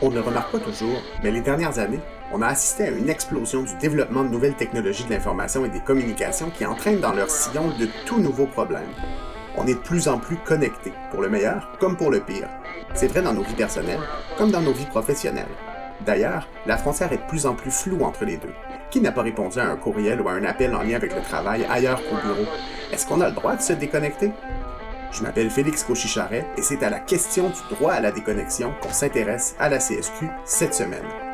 On ne le remarque pas toujours, mais les dernières années, on a assisté à une explosion du développement de nouvelles technologies de l'information et des communications qui entraînent dans leur sillon de tout nouveaux problèmes. On est de plus en plus connectés, pour le meilleur comme pour le pire. C'est vrai dans nos vies personnelles comme dans nos vies professionnelles. D'ailleurs, la frontière est de plus en plus floue entre les deux. Qui n'a pas répondu à un courriel ou à un appel en lien avec le travail ailleurs qu'au bureau? Est-ce qu'on a le droit de se déconnecter? Je m'appelle Félix Cauchicharet et c'est à la question du droit à la déconnexion qu'on s'intéresse à la CSQ cette semaine.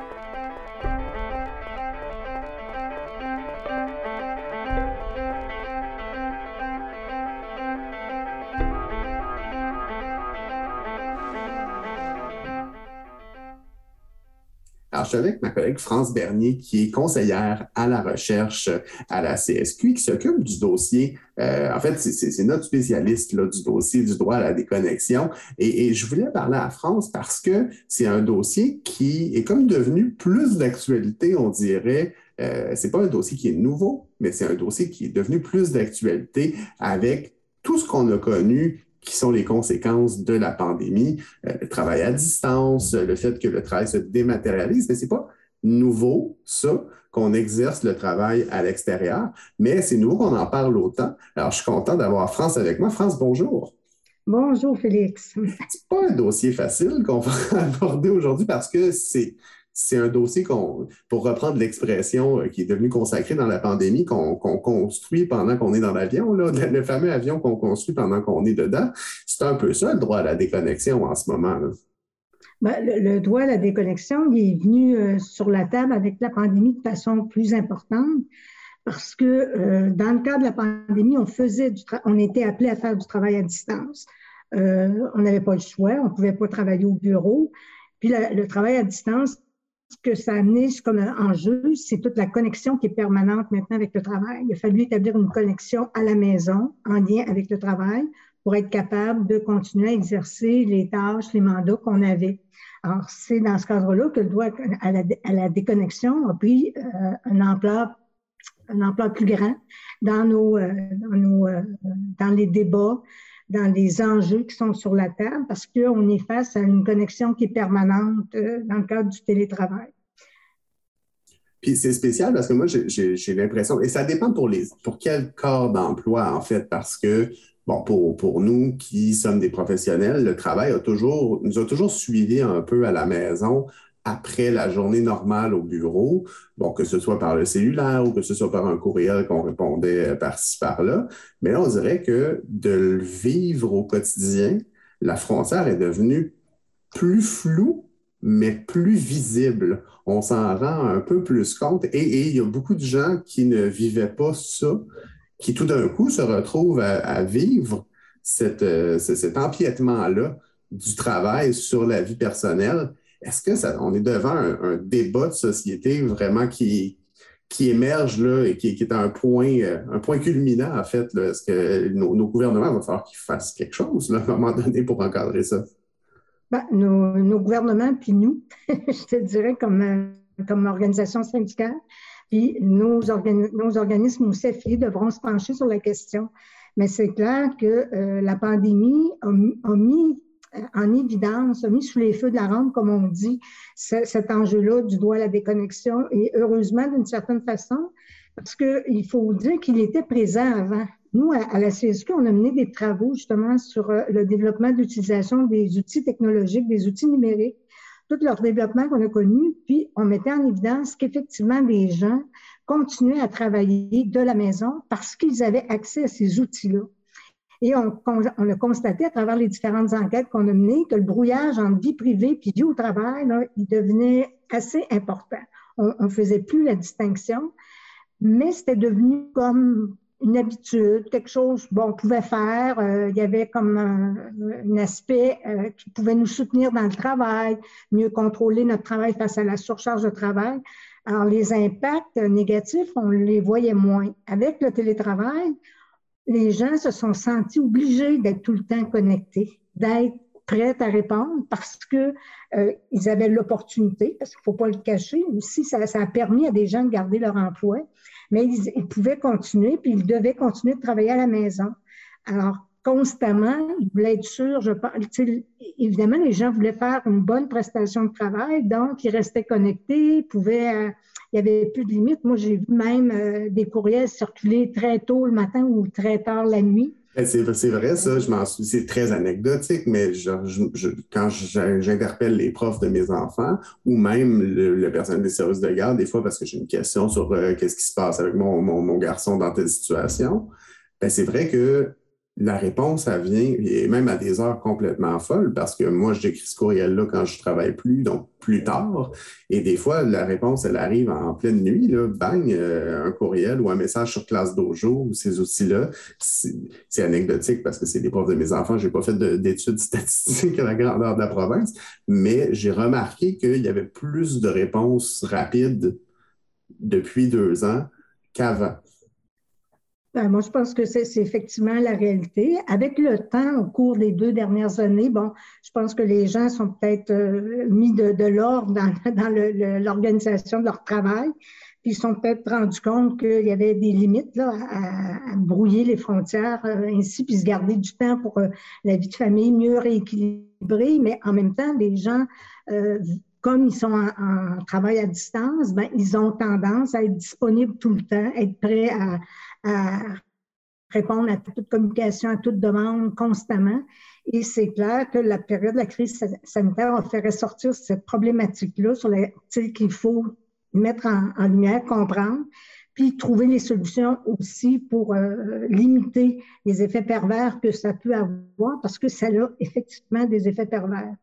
Avec ma collègue France Bernier, qui est conseillère à la recherche à la CSQ, qui s'occupe du dossier. Euh, en fait, c'est notre spécialiste du dossier du droit à la déconnexion. Et, et je voulais parler à France parce que c'est un dossier qui est comme devenu plus d'actualité, on dirait. Euh, c'est pas un dossier qui est nouveau, mais c'est un dossier qui est devenu plus d'actualité avec tout ce qu'on a connu qui sont les conséquences de la pandémie, euh, le travail à distance, le fait que le travail se dématérialise, mais c'est pas nouveau, ça, qu'on exerce le travail à l'extérieur, mais c'est nouveau qu'on en parle autant. Alors, je suis content d'avoir France avec moi. France, bonjour. Bonjour, Félix. C'est pas un dossier facile qu'on va aborder aujourd'hui parce que c'est c'est un dossier qu'on, pour reprendre l'expression euh, qui est devenue consacrée dans la pandémie, qu'on construit pendant qu'on est dans l'avion, le, fameux avion qu'on construit pendant qu'on est dedans. C'est un peu ça, le droit à la déconnexion en ce moment. Ben, le, droit à la déconnexion, est venu euh, sur la table avec la pandémie de façon plus importante parce que euh, dans le cadre de la pandémie, on faisait du on était appelé à faire du travail à distance. on n'avait pas le choix, on ne pouvait pas travailler au bureau. Puis le travail à distance, ce que ça a amené comme enjeu, c'est toute la connexion qui est permanente maintenant avec le travail. Il a fallu établir une connexion à la maison en lien avec le travail pour être capable de continuer à exercer les tâches, les mandats qu'on avait. Alors, c'est dans ce cadre-là que le droit à la, déconnexion a pris euh, un ampleur un emploi plus grand dans nos, euh, euh, dans les débats, dans les enjeux qui sont sur la table parce qu'on est face à une connexion qui est permanente euh, dans le cadre du télétravail. Puis c'est spécial parce que moi, j'ai l'impression, et ça dépend pour, les, pour quel corps d'emploi, en fait, parce que, bon, pour, pour nous qui sommes des professionnels, le travail a toujours, nous a toujours suivi un peu à la maison après la journée normale au bureau, que ce soit par le cellulaire ou que ce soit par un courriel qu'on répondait euh, par-ci, par-là. Mais là, on dirait que de le vivre au quotidien, la frontière est devenue plus floue, mais plus visible. On s'en rend un peu plus compte. Et, il y a beaucoup de gens qui ne vivaient pas ça, qui tout d'un coup se retrouvent à, vivre euh, cet empiètement-là du travail sur la vie personnelle est-ce que ça, on est devant un, débat de société vraiment qui, qui émerge là, et qui, est un point, euh, un point culminant, en fait? Est-ce que nos, gouvernements vont falloir qu'ils fassent quelque chose là, à un moment donné pour encadrer ça? Ben, nos, gouvernements, puis nous, je te dirais comme, euh, comme organisation syndicale, puis nos, nos organismes ou CFI devront se pencher sur la question. Mais c'est clair que euh, la pandémie a mis en évidence, mis sous les feux de la rampe, comme on dit, cet enjeu-là du droit à la déconnexion. Et heureusement, d'une certaine façon, parce qu'il faut dire qu'il était présent avant. Nous, à, la CSQ, on a mené des travaux justement sur euh, le développement d'utilisation des outils technologiques, des outils numériques, tout leur développement qu'on a connu, puis on mettait en évidence qu'effectivement, les gens continuaient à travailler de la maison parce qu'ils avaient accès à ces outils-là. Et on, a constaté à travers les différentes enquêtes qu'on a menées que le brouillage entre vie privée puis vie au travail, il devenait assez important. On ne faisait plus la distinction, mais c'était devenu comme une habitude, quelque chose bon, pouvait faire. Euh, il y avait comme un, aspect euh, qui pouvait nous soutenir dans le travail, mieux contrôler notre travail face à la surcharge de travail. Alors, les impacts négatifs, on les voyait moins. Avec le télétravail, les gens se sont sentis obligés d'être tout le temps connectés, d'être prêtes à répondre parce que euh, ils avaient l'opportunité, parce qu'il ne faut pas le cacher. Aussi, ça, ça, a permis à des gens de garder leur emploi, mais ils, ils, pouvaient continuer, puis ils devaient continuer de travailler à la maison. Alors, constamment, ils voulaient être sûrs, je évidemment, les gens voulaient faire une bonne prestation de travail, donc ils restaient connectés, ils pouvaient, euh, il n'y avait plus de limites. Moi, j'ai vu même euh, des courriels circuler très tôt le matin ou très tard la nuit. Ben, c'est vrai, ça, je m'en c'est très anecdotique, mais quand j'interpelle les profs de mes enfants ou même le, personnel des services de garde, des fois parce que j'ai une question sur euh, qu'est-ce qui se passe avec mon, mon, mon garçon dans telle situation, ben, c'est vrai que la réponse, elle vient, même à des heures complètement folles, parce que moi, j'écris ce courriel-là quand je travaille plus, donc plus tard. Et des fois, la réponse, elle arrive en pleine nuit, là, bang, euh, un courriel ou un message sur Classe Dojo ou ces outils-là. C'est anecdotique parce que c'est des profs de mes enfants. J'ai pas fait d'études statistiques à la grandeur de la province, mais j'ai remarqué qu'il y avait plus de réponses rapides depuis deux ans qu'avant. Ben, moi, je pense que c'est c'est-effectivement la réalité. Avec le temps, au cours des deux dernières années, bon, je pense que les gens sont peut-être euh, mis de, de l'ordre dans, dans l'organisation de leur travail. Puis ils sont peut-être rendus compte qu'il y avait des limites là, à, à brouiller les frontières euh, ainsi, puis se garder du temps pour euh, la vie de famille mieux rééquilibrée. Mais en même temps, les gens comme ils sont en, en, travail à distance, ben, ils ont tendance à être disponibles tout le temps, être prêts à, à répondre à toute communication, à toute demande constamment. Et c'est clair que la période de la crise sanitaire a fait ressortir cette problématique-là sur laquelle qu'il faut mettre en, lumière, comprendre, puis trouver les solutions aussi pour euh, limiter les effets pervers que ça peut avoir, parce que ça a effectivement des effets pervers.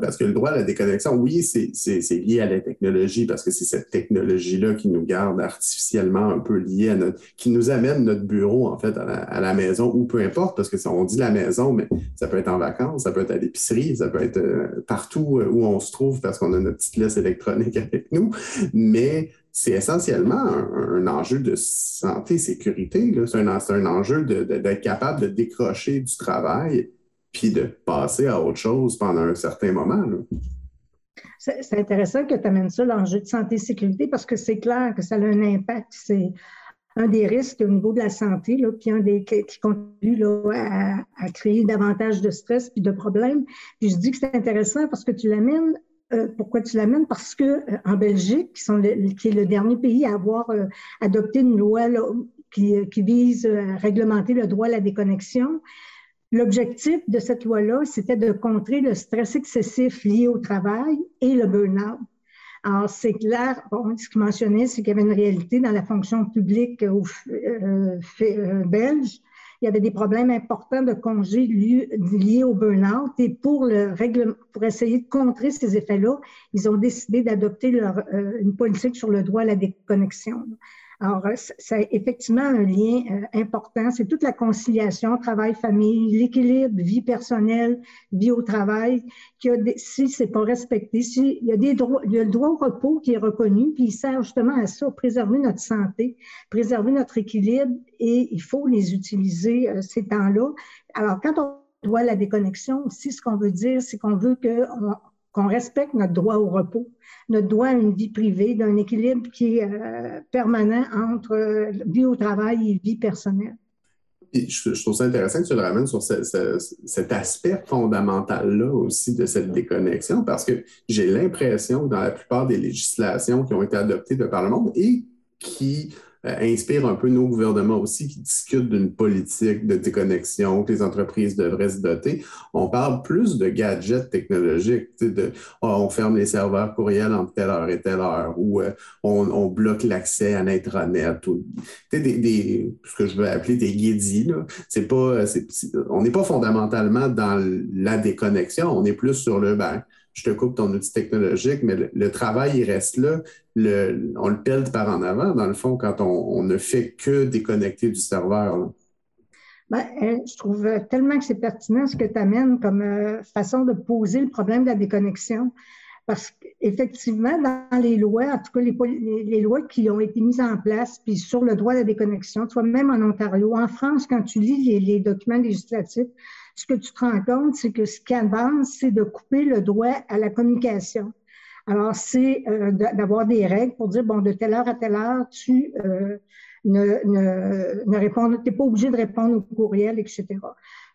Parce que le droit à la déconnexion, oui, c'est lié à la technologie, parce que c'est cette technologie-là qui nous garde artificiellement un peu liés à notre, qui nous amène notre bureau, en fait, à la, maison, ou peu importe, parce que si on dit la maison, mais ça peut être en vacances, ça peut être à l'épicerie, ça peut être euh, partout euh, où on se trouve parce qu'on a notre petite laisse électronique avec nous. Mais c'est essentiellement un, enjeu de santé, sécurité. C'est un, un enjeu d'être capable de décrocher du travail puis de passer à autre chose pendant un certain moment. C'est intéressant que tu amènes ça, l'enjeu de santé et sécurité, parce que c'est clair que ça a un impact. C'est un des risques au niveau de la santé, là, puis un des qui, contribue à, créer davantage de stress puis de problèmes. Puis je dis que c'est intéressant parce que tu l'amènes. Euh, pourquoi tu l'amènes? Parce que euh, en Belgique, qui, sont qui, est le dernier pays à avoir euh, adopté une loi qui, qui, vise à réglementer le droit à la déconnexion, L'objectif de cette loi-là, c'était de contrer le stress excessif lié au travail et le burn-out. Alors, c'est clair, bon, ce qu'il mentionnait, c'est qu'il y avait une réalité dans la fonction publique euh, euh, belge. Il y avait des problèmes importants de congés liés au burn-out. Et pour, le règle, pour essayer de contrer ces effets-là, ils ont décidé d'adopter euh, une politique sur le droit à la déconnexion. Alors, c'est effectivement un lien euh, important. C'est toute la conciliation travail-famille, l'équilibre vie personnelle, vie au travail. Qui a des, si c'est pas respecté, si il y a des droits, il y a le droit au repos qui est reconnu, puis il sert justement à ça, préserver notre santé, préserver notre équilibre, et il faut les utiliser euh, ces temps-là. Alors, quand on doit la déconnexion, aussi, ce qu'on veut dire, c'est qu'on veut que qu'on respecte notre droit au repos, notre droit à une vie privée, d'un équilibre qui est euh, permanent entre euh, vie au travail et vie personnelle. je, trouve ça intéressant que tu le ramènes sur cet aspect fondamental-là aussi de cette déconnexion, parce que j'ai l'impression que dans la plupart des législations qui ont été adoptées de par le monde et qui inspire un peu nos gouvernements aussi qui discutent d'une politique de déconnexion que les entreprises devraient se doter. On parle plus de gadgets technologiques, de oh, on ferme les serveurs courriels entre telle heure et telle heure, ou euh, on, bloque l'accès à l'intranet, ou des, ce que je veux appeler des guédis. Pas, on n'est pas fondamentalement dans la déconnexion, on est plus sur le ben, je te coupe ton outil technologique, mais le, travail, il reste là. On le pèle par en avant, dans le fond, quand on, ne fait que déconnecter du serveur. Ben, euh, je trouve tellement que c'est pertinent ce que tu amènes comme euh, façon de poser le problème de la déconnexion. Parce que effectivement, dans les lois, en tout cas les, lois qui ont été mises en place, puis sur le droit à la déconnexion, tu vois, même en Ontario, en France, quand tu lis les, documents législatifs, ce que tu te rends compte, c'est que ce qui avance, c'est de couper le droit à la communication. Alors, c'est euh, d'avoir des règles pour dire, bon, de telle heure à telle heure, tu euh, ne, réponds, pas obligé de répondre au courriel, etc.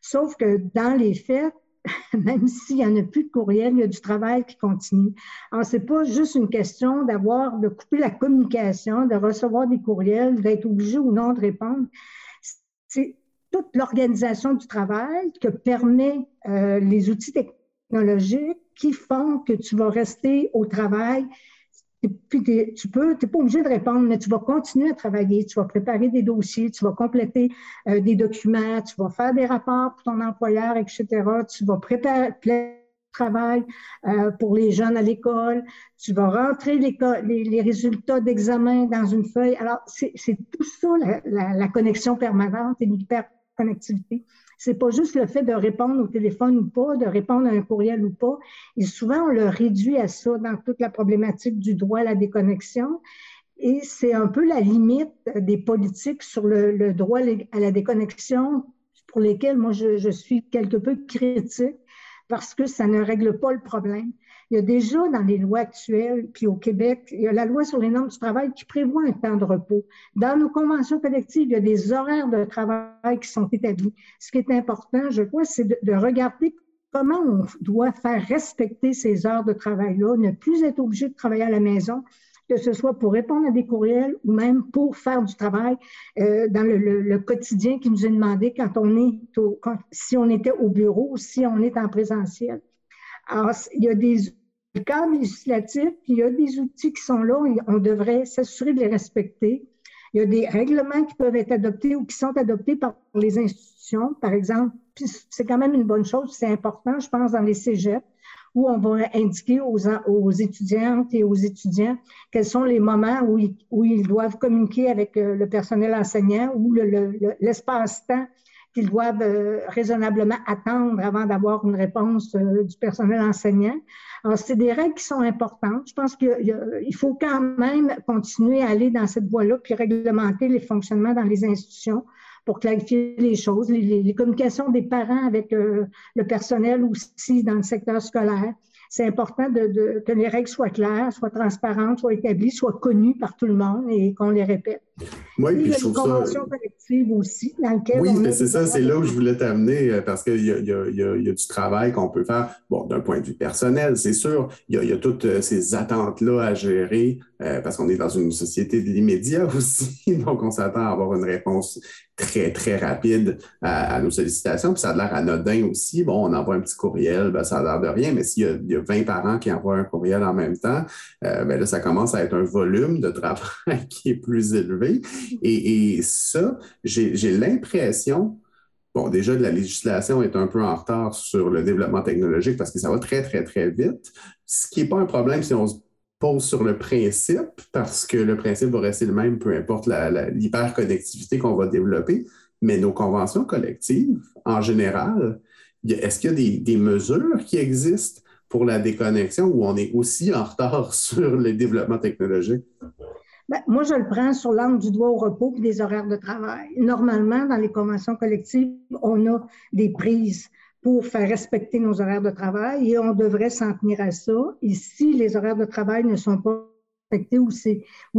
Sauf que dans les faits, même s'il n'y en a plus de courriel, il y a du travail qui continue. Alors, c'est pas juste une question d'avoir, de couper la communication, de recevoir des courriels, d'être obligé ou non de répondre. Toute l'organisation du travail que permet euh, les outils technologiques qui font que tu vas rester au travail puis tu peux, tu n'es pas obligé de répondre, mais tu vas continuer à travailler, tu vas préparer des dossiers, tu vas compléter euh, des documents, tu vas faire des rapports pour ton employeur, etc. Tu vas préparer travail euh, pour les jeunes à l'école, tu vas rentrer les, les, résultats d'examen dans une feuille. Alors, c'est tout ça, la, la connexion permanente et l'hyperconnectivité. C'est pas juste le fait de répondre au téléphone ou pas, de répondre à un courriel ou pas. Et souvent, on le réduit à ça dans toute la problématique du droit à la déconnexion. Et c'est un peu la limite des politiques sur le, droit à la déconnexion pour lesquelles moi je suis quelque peu critique parce que ça ne règle pas le problème. Il y a déjà dans les lois actuelles, puis au Québec, il y a la loi sur les normes du travail qui prévoit un temps de repos. Dans nos conventions collectives, il y a des horaires de travail qui sont établis. Ce qui est important, je crois, c'est de, regarder comment on doit faire respecter ces heures de travail-là, ne plus être obligé de travailler à la maison, que ce soit pour répondre à des courriels ou même pour faire du travail euh, dans le, quotidien qui nous est demandé quand on est si on était au bureau ou si on est en présentiel. Alors, il y a des le cadre législatif, il y a des outils qui sont là, on devrait s'assurer de les respecter. Il y a des règlements qui peuvent être adoptés ou qui sont adoptés par les institutions, par exemple. C'est quand même une bonne chose, c'est important, je pense, dans les cégeps, où on va indiquer aux, étudiantes et aux étudiants quels sont les moments où ils, où ils doivent communiquer avec euh, le personnel enseignant ou l'espace-temps qu'ils doivent euh, raisonnablement attendre avant d'avoir une réponse euh, du personnel enseignant. Alors, c'est des règles qui sont importantes. Je pense qu'il faut quand même continuer à aller dans cette voie-là, puis réglementer les fonctionnements dans les institutions pour clarifier les choses, les, communications des parents avec euh, le personnel aussi dans le secteur scolaire c'est important que les règles soient claires, soient transparentes, soient établies, soient connues par tout le monde et qu'on les répète. Oui, puis il y a une convention collective aussi dans laquelle. Oui, mais c'est ça, c'est là où je voulais t'amener euh, parce qu'il y, y, y, a du travail qu'on peut faire. Bon, d'un point de vue personnel, c'est sûr, il y, a, toutes euh, ces attentes-là à gérer euh, parce qu'on est dans une société de l'immédiat aussi. Donc, on s'attend à avoir une réponse très, très rapide à, nos sollicitations. Puis ça a l'air anodin aussi. Bon, on envoie un petit courriel, ben, ça a l'air de rien, mais s'il y, a 20 parents qui envoient un courriel en même temps, euh, ben là, ça commence à être un volume de travail qui est plus élevé. Et, ça, j'ai l'impression Bon, déjà, la législation est un peu en retard sur le développement technologique parce que ça va très, très, très vite. Ce qui n'est pas un problème si on se pose sur le principe, parce que le principe va rester le même, peu importe l'hyperconnectivité qu'on va développer, mais nos conventions collectives, en général, est-ce qu'il y a des, mesures qui existent pour la déconnexion ou on est aussi en retard sur le développement technologique? Ben, moi, je le prends sur l'angle du droit au repos et des horaires de travail. Normalement, dans les conventions collectives, on a des prises pour faire respecter nos horaires de travail et on devrait s'en tenir à ça. Et si les horaires de travail ne sont pas respectés ou,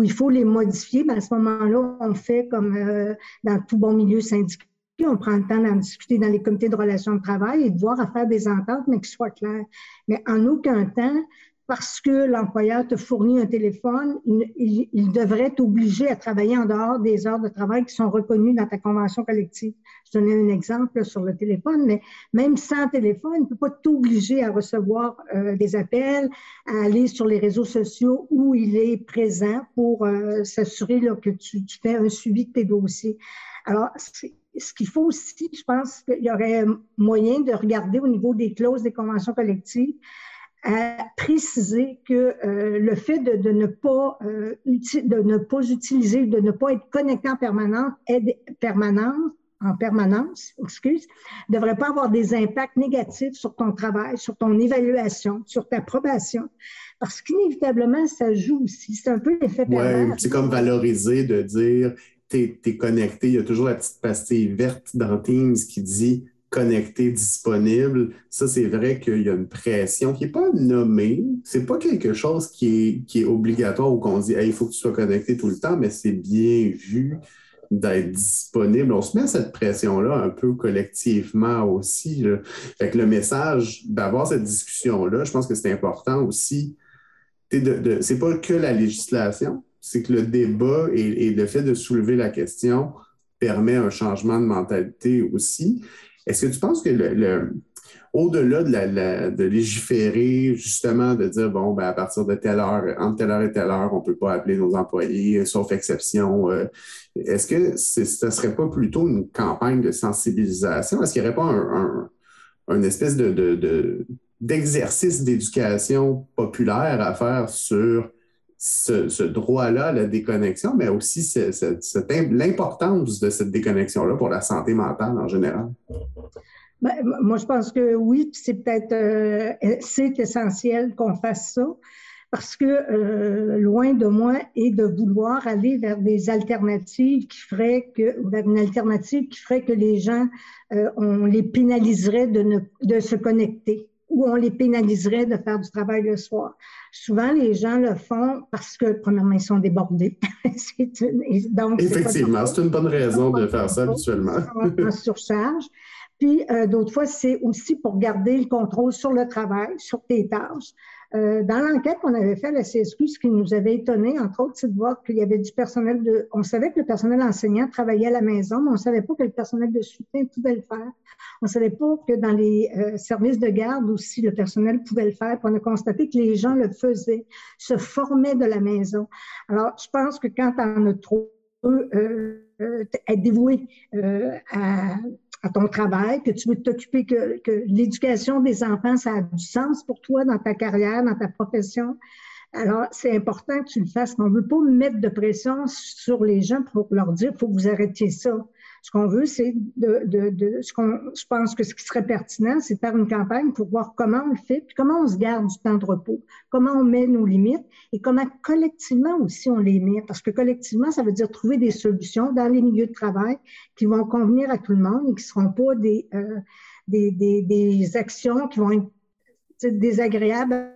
il faut les modifier, ben à ce moment-là, on fait comme euh, dans tout bon milieu syndical. On prend le temps d'en discuter dans les comités de relations de travail et de voir à faire des ententes, mais qui soient claires. Mais en aucun temps, parce que l'employeur te fournit un téléphone, il, devrait t'obliger à travailler en dehors des heures de travail qui sont reconnues dans ta convention collective. Je donnais un exemple sur le téléphone, mais même sans téléphone, il ne peut pas t'obliger à recevoir euh, des appels, à aller sur les réseaux sociaux où il est présent pour euh, s'assurer que tu, tu, fais un suivi de tes dossiers. Alors, ce qu'il faut aussi, je pense qu'il y aurait moyen de regarder au niveau des clauses des conventions collectives à préciser que euh, le fait de, ne pas euh, de ne pas utiliser, de ne pas être connecté en permanence, aide, permanence, en permanence, excuse, ne devrait pas avoir des impacts négatifs sur ton travail, sur ton évaluation, sur ta probation. Parce qu'inévitablement, ça joue aussi. C'est un peu l'effet Oui, c'est comme valoriser de dire, tu es, connecté. Il y a toujours la petite pastille verte dans Teams qui dit connecté, disponible. Ça, c'est vrai qu'il y a une pression qui n'est pas nommée. C'est pas quelque chose qui est, qui est obligatoire ou qu'on dit il faut que tu sois connecté tout le temps, mais c'est bien vu d'être disponible. On se met à cette pression-là un peu collectivement aussi. Fait que le message d'avoir cette discussion-là, je pense que c'est important aussi. De, c'est pas que la législation, c'est que le débat et, le fait de soulever la question permet un changement de mentalité aussi. Est-ce que tu penses que le, au-delà de, de, légiférer, justement, de dire, bon, ben, à partir de telle heure, entre telle heure et telle heure, on ne peut pas appeler nos employés, sauf exception, euh, est-ce que ce ne serait pas plutôt une campagne de sensibilisation? Est-ce qu'il n'y aurait pas un, un, espèce de, d'exercice d'éducation populaire à faire sur ce, droit-là la déconnexion, mais aussi l'importance de cette déconnexion-là pour la santé mentale en général? Ben, moi, je pense que oui, c'est peut-être euh, c'est essentiel qu'on fasse ça parce que euh, loin de moi et de vouloir aller vers des alternatives qui feraient que une alternative qui ferait que les gens euh, on les pénaliserait de, ne, de se connecter ou on les pénaliserait de faire du travail le soir. Souvent, les gens le font parce que, premièrement, ils sont débordés. donc, Effectivement, c'est une bonne raison de faire ça habituellement. en surcharge. Puis, euh, d'autres fois, c'est aussi pour garder le contrôle sur le travail, sur tes tâches. Euh, dans l'enquête qu'on avait fait à la CSQ, ce qui nous avait étonné, entre autres, c'est de voir qu'il y avait du personnel de. On savait que le personnel enseignant travaillait à la maison, mais on ne savait pas que le personnel de soutien pouvait le faire. On ne savait pas que dans les euh, services de garde aussi, le personnel pouvait le faire. Puis on a constaté que les gens le faisaient, se formaient de la maison. Alors, je pense que quand on a trop euh, être dévoué à, à ton travail, que tu veux t'occuper, que, l'éducation des enfants, ça a du sens pour toi dans ta carrière, dans ta profession. Alors, c'est important que tu le fasses. On ne veut pas mettre de pression sur les gens pour leur dire, faut que vous arrêtiez ça. Ce qu'on veut, c'est de, ce qu'on, je pense que ce qui serait pertinent, c'est de faire une campagne pour voir comment on le fait, puis comment on se garde du temps de repos, comment on met nos limites et comment collectivement aussi on les met. Parce que collectivement, ça veut dire trouver des solutions dans les milieux de travail qui vont convenir à tout le monde et qui ne seront pas des, euh, des, des, des, actions qui vont être désagréables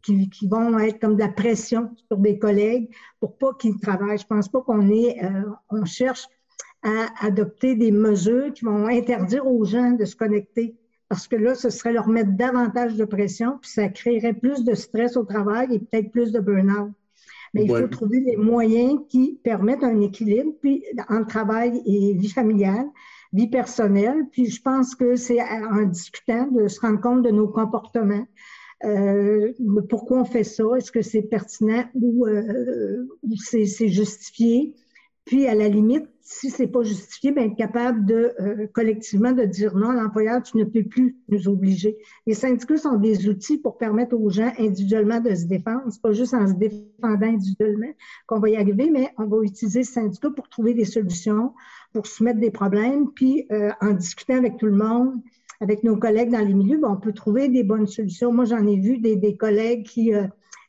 qui, qui, vont être comme de la pression sur des collègues pour pas qu'ils travaillent. Je pense pas qu'on est, euh, on cherche à adopter des mesures qui vont interdire aux gens de se connecter. Parce que là, ce serait leur mettre davantage de pression, puis ça créerait plus de stress au travail et peut-être plus de burn-out. Mais il faut trouver des moyens qui permettent un équilibre puis, entre travail et vie familiale, vie personnelle. Puis je pense que c'est en discutant de se rendre compte de nos comportements. Euh, pourquoi on fait ça? Est-ce que c'est pertinent ou, euh, ou c'est justifié? Puis, à la limite, si c'est pas justifié, bien, être capable de euh, collectivement de dire non, l'employeur, tu ne peux plus nous obliger. Les syndicats sont des outils pour permettre aux gens individuellement de se défendre. C'est pas juste en se défendant individuellement qu'on va y arriver, mais on va utiliser les syndicats pour trouver des solutions, pour soumettre des problèmes, puis euh, en discutant avec tout le monde, avec nos collègues dans les milieux, ben, on peut trouver des bonnes solutions. Moi, j'en ai vu des, collègues qui, euh,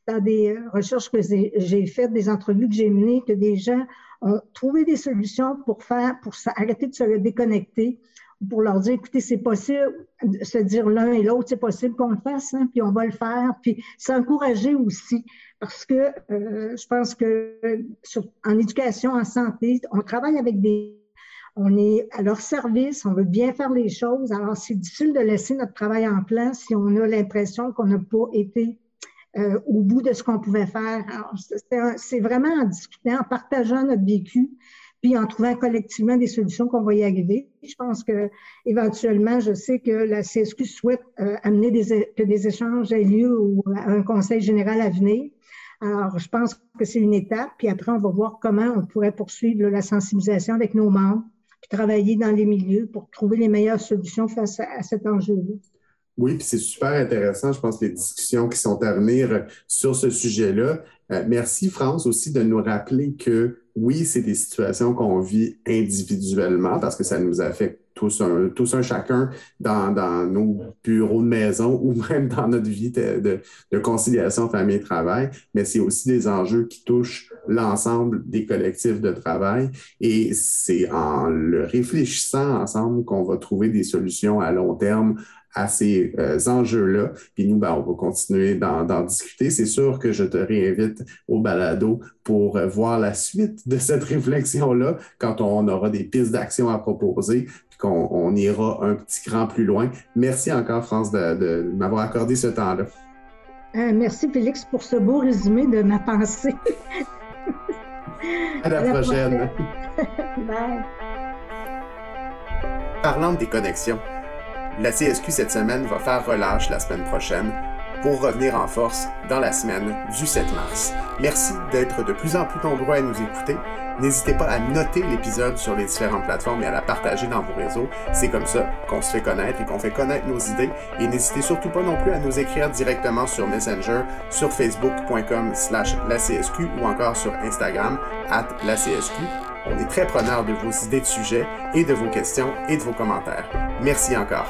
dans des recherches que j'ai faites, des entrevues que j'ai menées, que des gens ont trouvé des solutions pour faire, pour arrêter de se déconnecter, pour leur dire, écoutez, c'est possible, se dire l'un et l'autre, c'est possible qu'on le fasse, hein, puis on va le faire, puis s'encourager aussi, parce que euh, je pense que en éducation, en santé, on travaille avec des on est à leur service, on veut bien faire les choses. Alors, c'est difficile de laisser notre travail en place si on a l'impression qu'on n'a pas été euh, au bout de ce qu'on pouvait faire. C'est vraiment en discutant, en partageant notre vécu, puis en trouvant collectivement des solutions qu'on va y arriver. Je pense que éventuellement, je sais que la CSQ souhaite euh, amener des, que des échanges aient lieu ou à un conseil général à venir. Alors, je pense que c'est une étape, puis après, on va voir comment on pourrait poursuivre la sensibilisation avec nos membres, puis travailler dans les milieux pour trouver les meilleures solutions face à, à cet enjeu-là. Oui, puis c'est super intéressant, je pense, les discussions qui sont à venir sur ce sujet-là. Euh, merci, France, aussi de nous rappeler que oui, c'est des situations qu'on vit individuellement parce que ça nous affecte tous un, tous un chacun dans, dans, nos bureaux de maison ou même dans notre vie de, de, conciliation famille-travail, mais c'est aussi des enjeux qui touchent l'ensemble des collectifs de travail et c'est en le réfléchissant ensemble qu'on va trouver des solutions à long terme à ces euh, enjeux-là. Puis nous, ben, on va continuer d'en discuter. C'est sûr que je te réinvite au balado pour euh, voir la suite de cette réflexion-là quand on aura des pistes d'action à proposer qu'on ira un petit cran plus loin. Merci encore, France, de, m'avoir accordé ce temps-là. Euh, merci, Félix, pour ce beau résumé de ma pensée. à la, prochaine. Parlant des connexions, la CSQ cette semaine va faire relâche la semaine prochaine pour revenir en force dans la semaine du 7 mars. Merci d'être de plus en plus nombreux à nous écouter. N'hésitez pas à noter l'épisode sur les différentes plateformes et à la partager dans vos réseaux. C'est comme ça qu'on se fait connaître et qu'on fait connaître nos idées. Et n'hésitez surtout pas non plus à nous écrire directement sur Messenger, sur facebook.com slash la CSQ ou encore sur Instagram at la CSQ. On est très preneur de vos idées de sujets et de vos questions et de vos commentaires. Merci encore.